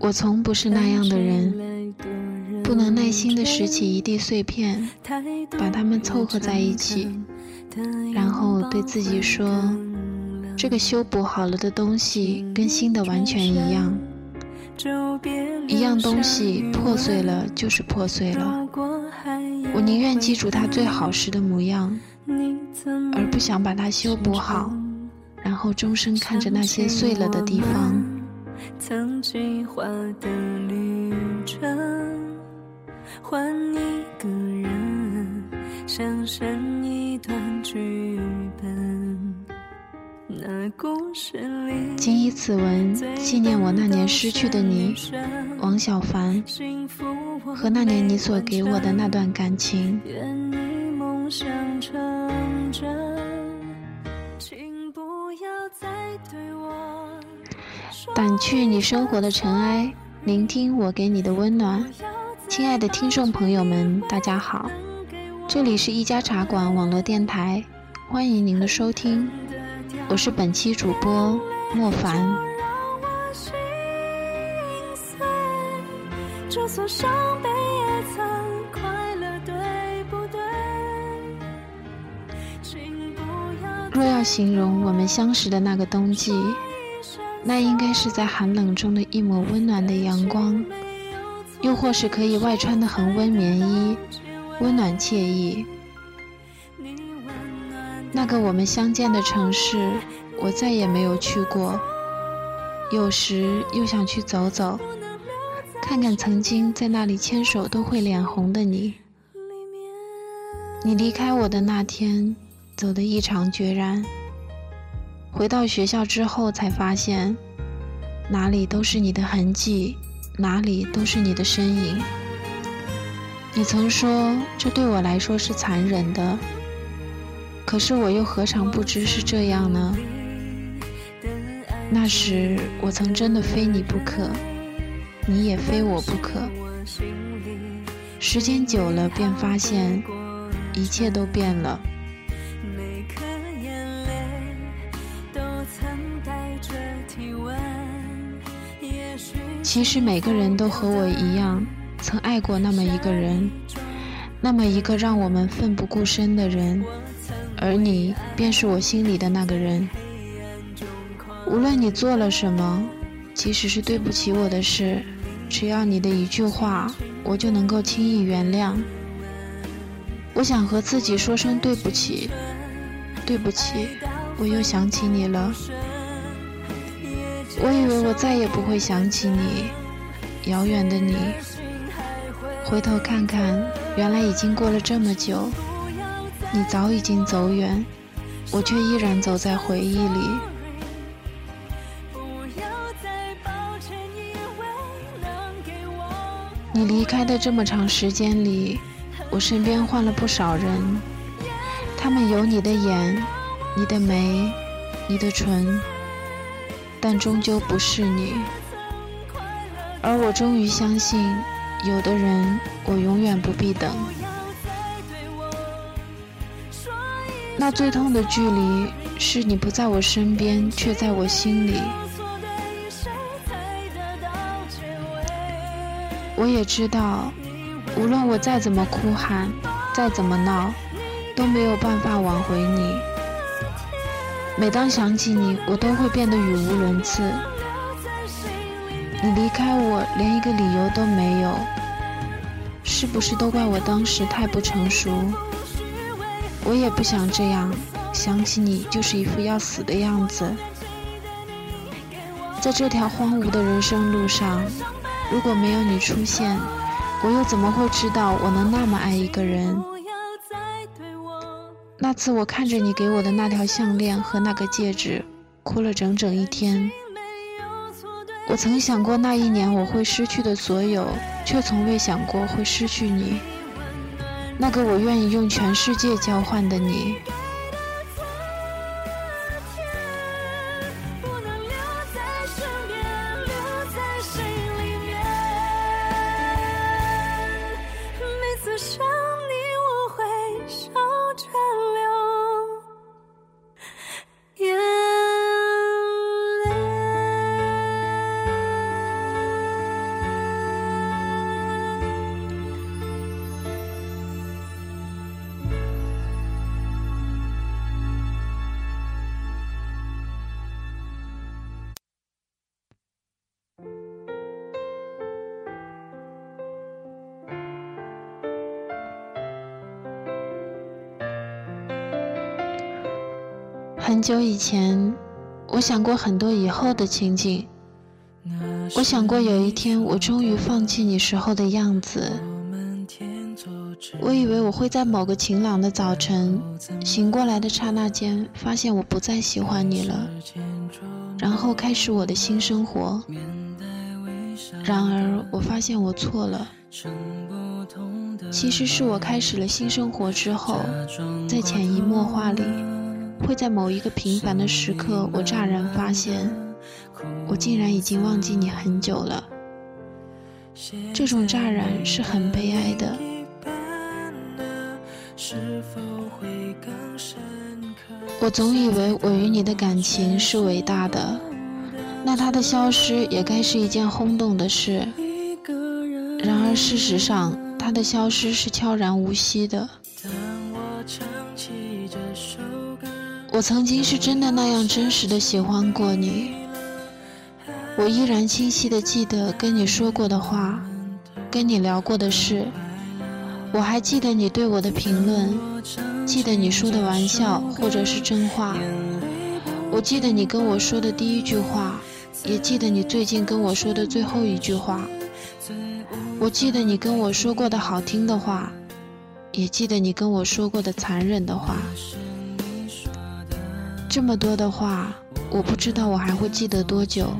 我从不是那样的人，不能耐心的拾起一地碎片，把它们凑合在一起，然后对自己说：“这个修补好了的东西跟新的完全一样。一样东西破碎了就是破碎了，我宁愿记住它最好时的模样，而不想把它修补好，然后终生看着那些碎了的地方。”曾计划的旅程，换一个人，想象一段剧本。那故事里，谨以此文纪念我那年失去的你，王小凡，和那年你所给我的那段感情。掸去你生活的尘埃，聆听我给你的温暖。亲爱的听众朋友们，大家好，这里是一家茶馆网络电台，欢迎您的收听，我是本期主播莫凡。若要形容我们相识的那个冬季。那应该是在寒冷中的一抹温暖的阳光，又或是可以外穿的恒温棉衣，温暖惬意。那个我们相见的城市，我再也没有去过。有时又想去走走，看看曾经在那里牵手都会脸红的你。你离开我的那天，走得异常决然。回到学校之后，才发现哪里都是你的痕迹，哪里都是你的身影。你曾说这对我来说是残忍的，可是我又何尝不知是这样呢？那时我曾真的非你不可，你也非我不可。时间久了，便发现一切都变了。其实每个人都和我一样，曾爱过那么一个人，那么一个让我们奋不顾身的人，而你便是我心里的那个人。无论你做了什么，即使是对不起我的事，只要你的一句话，我就能够轻易原谅。我想和自己说声对不起，对不起，我又想起你了。我以为我再也不会想起你，遥远的你。回头看看，原来已经过了这么久，你早已经走远，我却依然走在回忆里。你离开的这么长时间里，我身边换了不少人，他们有你的眼，你的眉，你的唇。但终究不是你，而我终于相信，有的人我永远不必等。那最痛的距离，是你不在我身边，却在我心里。我也知道，无论我再怎么哭喊，再怎么闹，都没有办法挽回你。每当想起你，我都会变得语无伦次。你离开我，连一个理由都没有，是不是都怪我当时太不成熟？我也不想这样，想起你就是一副要死的样子。在这条荒芜的人生路上，如果没有你出现，我又怎么会知道我能那么爱一个人？那次我看着你给我的那条项链和那个戒指，哭了整整一天。我曾想过那一年我会失去的所有，却从未想过会失去你，那个我愿意用全世界交换的你。很久以前，我想过很多以后的情景。我想过有一天我终于放弃你时候的样子。我以为我会在某个晴朗的早晨醒过来的刹那间，发现我不再喜欢你了，然后开始我的新生活。然而，我发现我错了。其实是我开始了新生活之后，在潜移默化里，会在某一个平凡的时刻，我乍然发现，我竟然已经忘记你很久了。这种乍然是很悲哀的。我总以为我与你的感情是伟大的，那它的消失也该是一件轰动的事。然而事实上。它的消失是悄然无息的。当我唱起这首我曾经是真的那样真实的喜欢过你，我依然清晰的记得跟你说过的话，跟你聊过的事，我还记得你对我的评论，记得你说的玩笑或者是真话，我记得你跟我说的第一句话，也记得你最近跟我说的最后一句话。我记得你跟我说过的好听的话，也记得你跟我说过的残忍的话。这么多的话，我不知道我还会记得多久。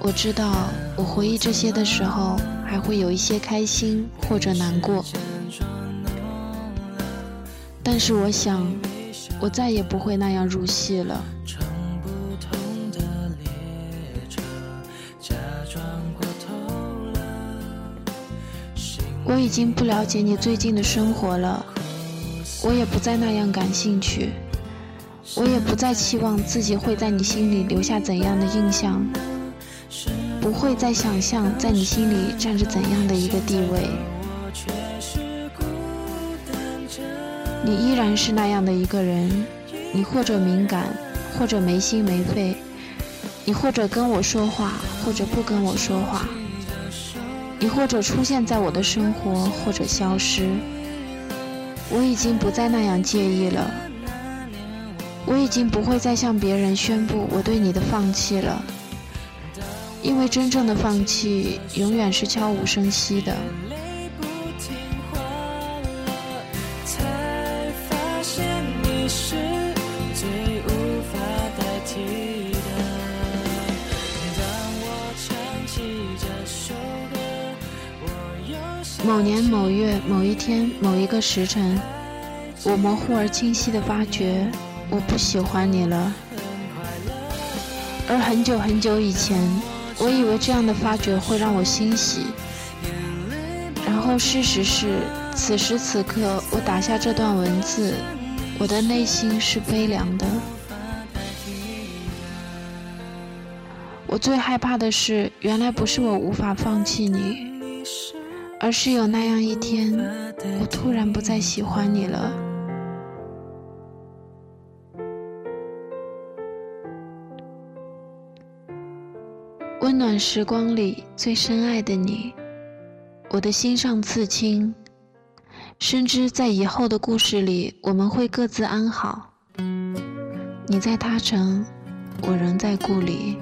我知道，我回忆这些的时候，还会有一些开心或者难过。但是我想，我再也不会那样入戏了。我已经不了解你最近的生活了，我也不再那样感兴趣，我也不再期望自己会在你心里留下怎样的印象，不会再想象在你心里占着怎样的一个地位。你依然是那样的一个人，你或者敏感，或者没心没肺，你或者跟我说话，或者不跟我说话。你或者出现在我的生活，或者消失。我已经不再那样介意了。我已经不会再向别人宣布我对你的放弃了，因为真正的放弃永远是悄无声息的。某年某月某一天某一个时辰，我模糊而清晰地发觉，我不喜欢你了。而很久很久以前，我以为这样的发觉会让我欣喜。然后事实是，此时此刻我打下这段文字，我的内心是悲凉的。我最害怕的是，原来不是我无法放弃你。而是有那样一天，我突然不再喜欢你了。温暖时光里最深爱的你，我的心上刺青，深知在以后的故事里，我们会各自安好。你在他城，我仍在故里。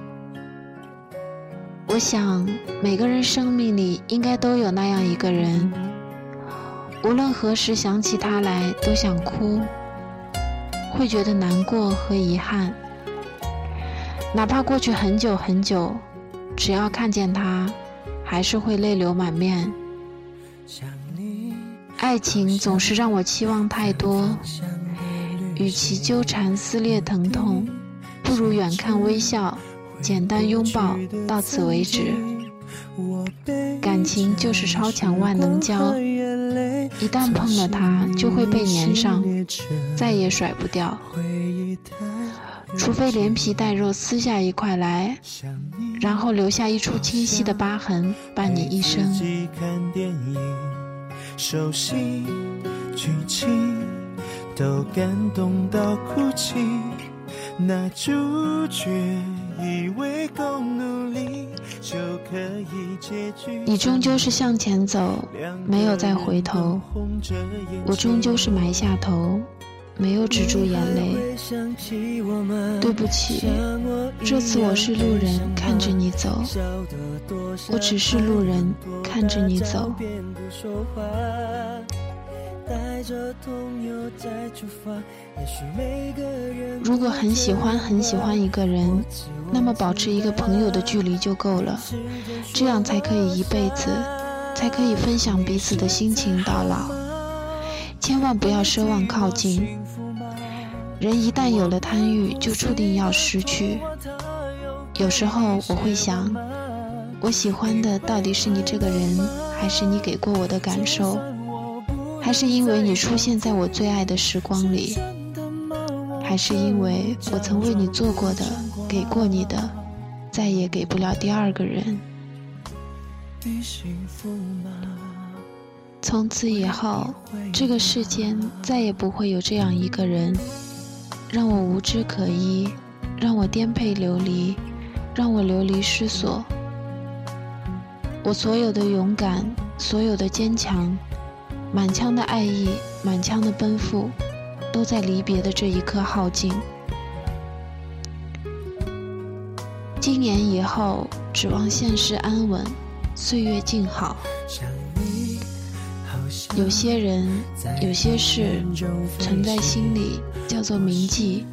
我想，每个人生命里应该都有那样一个人，无论何时想起他来都想哭，会觉得难过和遗憾。哪怕过去很久很久，只要看见他，还是会泪流满面。爱情总是让我期望太多，与其纠缠撕裂疼痛，不如远看微笑。简单拥抱，到此为止。感情就是超强万能胶，一旦碰了它，就会被粘上，再也甩不掉。除非连皮带肉撕下一块来，然后留下一处清晰的疤痕，伴你一生。熟悉剧情都感动到哭泣，那主角。以为够努力。你终究是向前走，没有再回头。我终究是埋下头，没有止住眼泪。对不起，这次我是路人，看着你走。我只是路人，看着你走。如果很喜欢很喜欢一个人，那么保持一个朋友的距离就够了，这样才可以一辈子，才可以分享彼此的心情到老。千万不要奢望靠近，人一旦有了贪欲，就注定要失去。有时候我会想，我喜欢的到底是你这个人，还是你给过我的感受？还是因为你出现在我最爱的时光里，还是因为我曾为你做过的、给过你的，再也给不了第二个人。从此以后，这个世间再也不会有这样一个人，让我无枝可依，让我颠沛流离，让我流离失所。我所有的勇敢，所有的坚强。满腔的爱意，满腔的奔赴，都在离别的这一刻耗尽。今年以后，指望现实安稳，岁月静好。有些人，有些事，存在心里叫做铭记；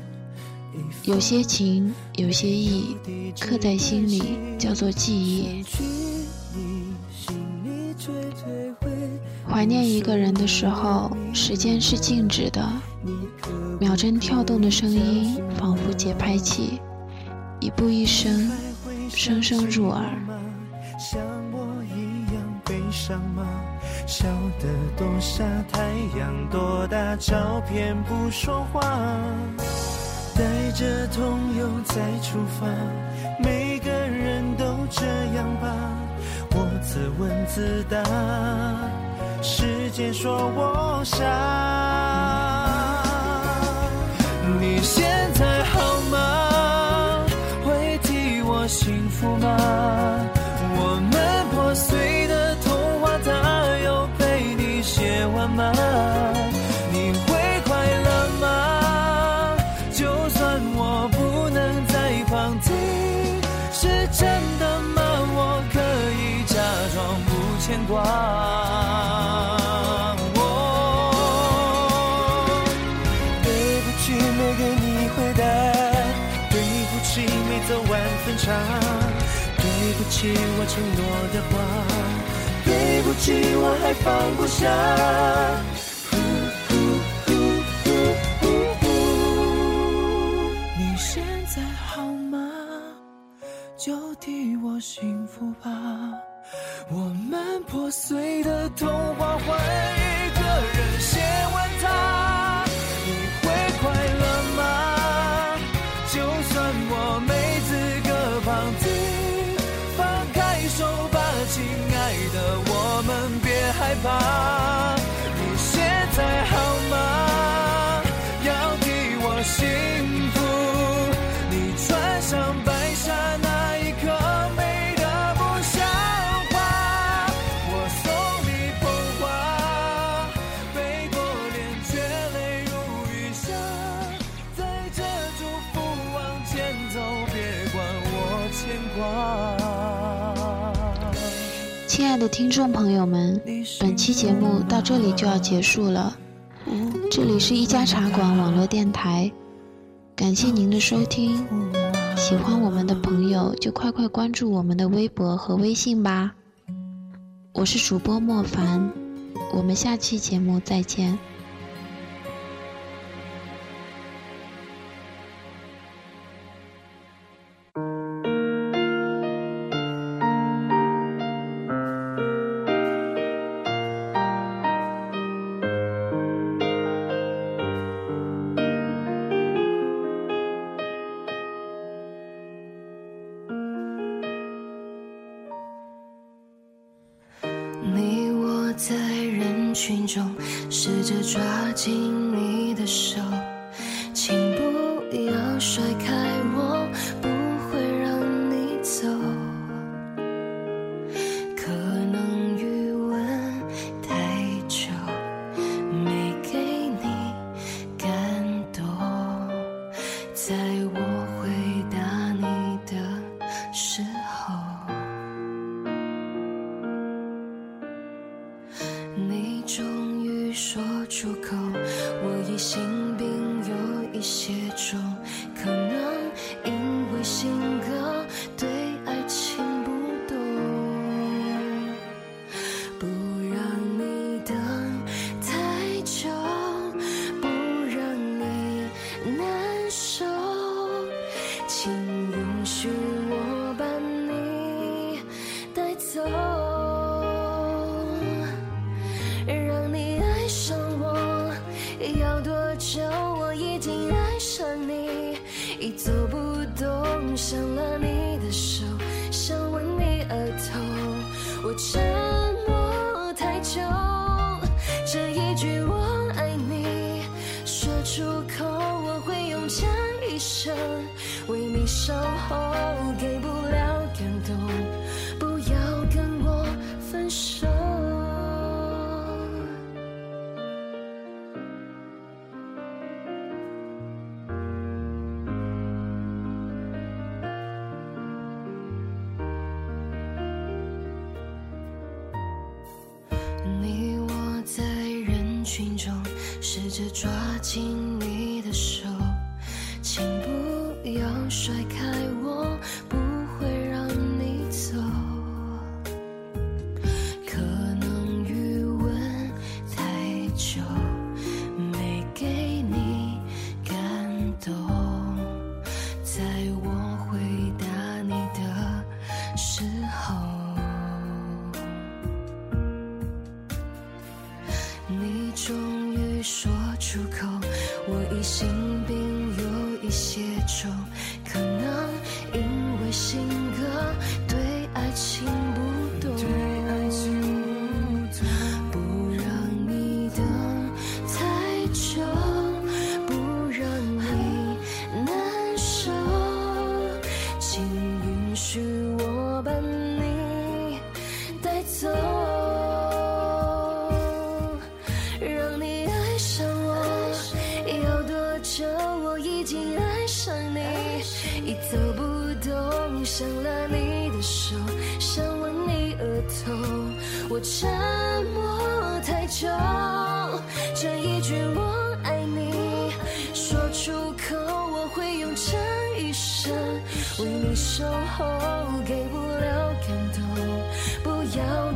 有些情，有些意，刻在心里叫做记忆。怀念一个人的时候，时间是静止的，秒针跳动的声音仿佛节拍器，一步一声，声声入耳。像我一样悲伤吗？笑得多傻，太阳多大，照片不说话。带着痛又再出发，每个人都这样吧。我自问自答。时间说我傻，起，我承诺的话，对不起，我还放不下。你现在好吗？就替我幸福吧。我们破碎的童话，换一个人写完它。幸福。你穿上白纱那一刻，美得不像话。我送你捧花，背过脸却泪如雨下。载着祝福往前走，别管我牵挂。亲爱的听众朋友们。本期节目到这里就要结束了，这里是一家茶馆网络电台，感谢您的收听，喜欢我们的朋友就快快关注我们的微博和微信吧，我是主播莫凡，我们下期节目再见。甩开这一生为你守候，给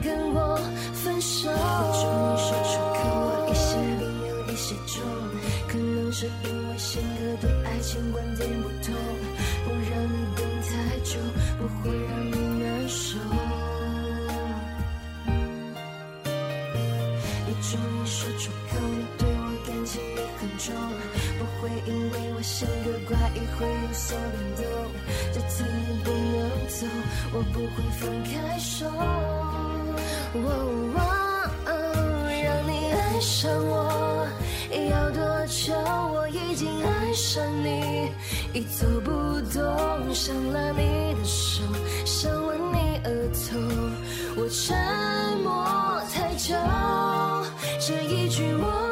跟我分手。你终于说出口，我疑心病有一些重，可能是因为性格对爱情观点不同。不让你等太久，不会让你难受。你终于说出口，你对我感情也很重，不会因为我性格怪异会有所变动。这次你不能走，我不会放开手。让你爱上我要多久？我已经爱上你。已走不动，想拉你的手，想吻你额头。我沉默太久，这一句我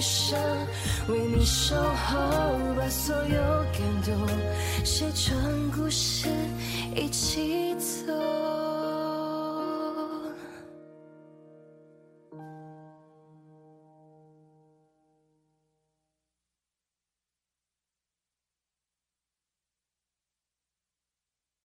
生为你守候，把所有感动写成故事，一起走。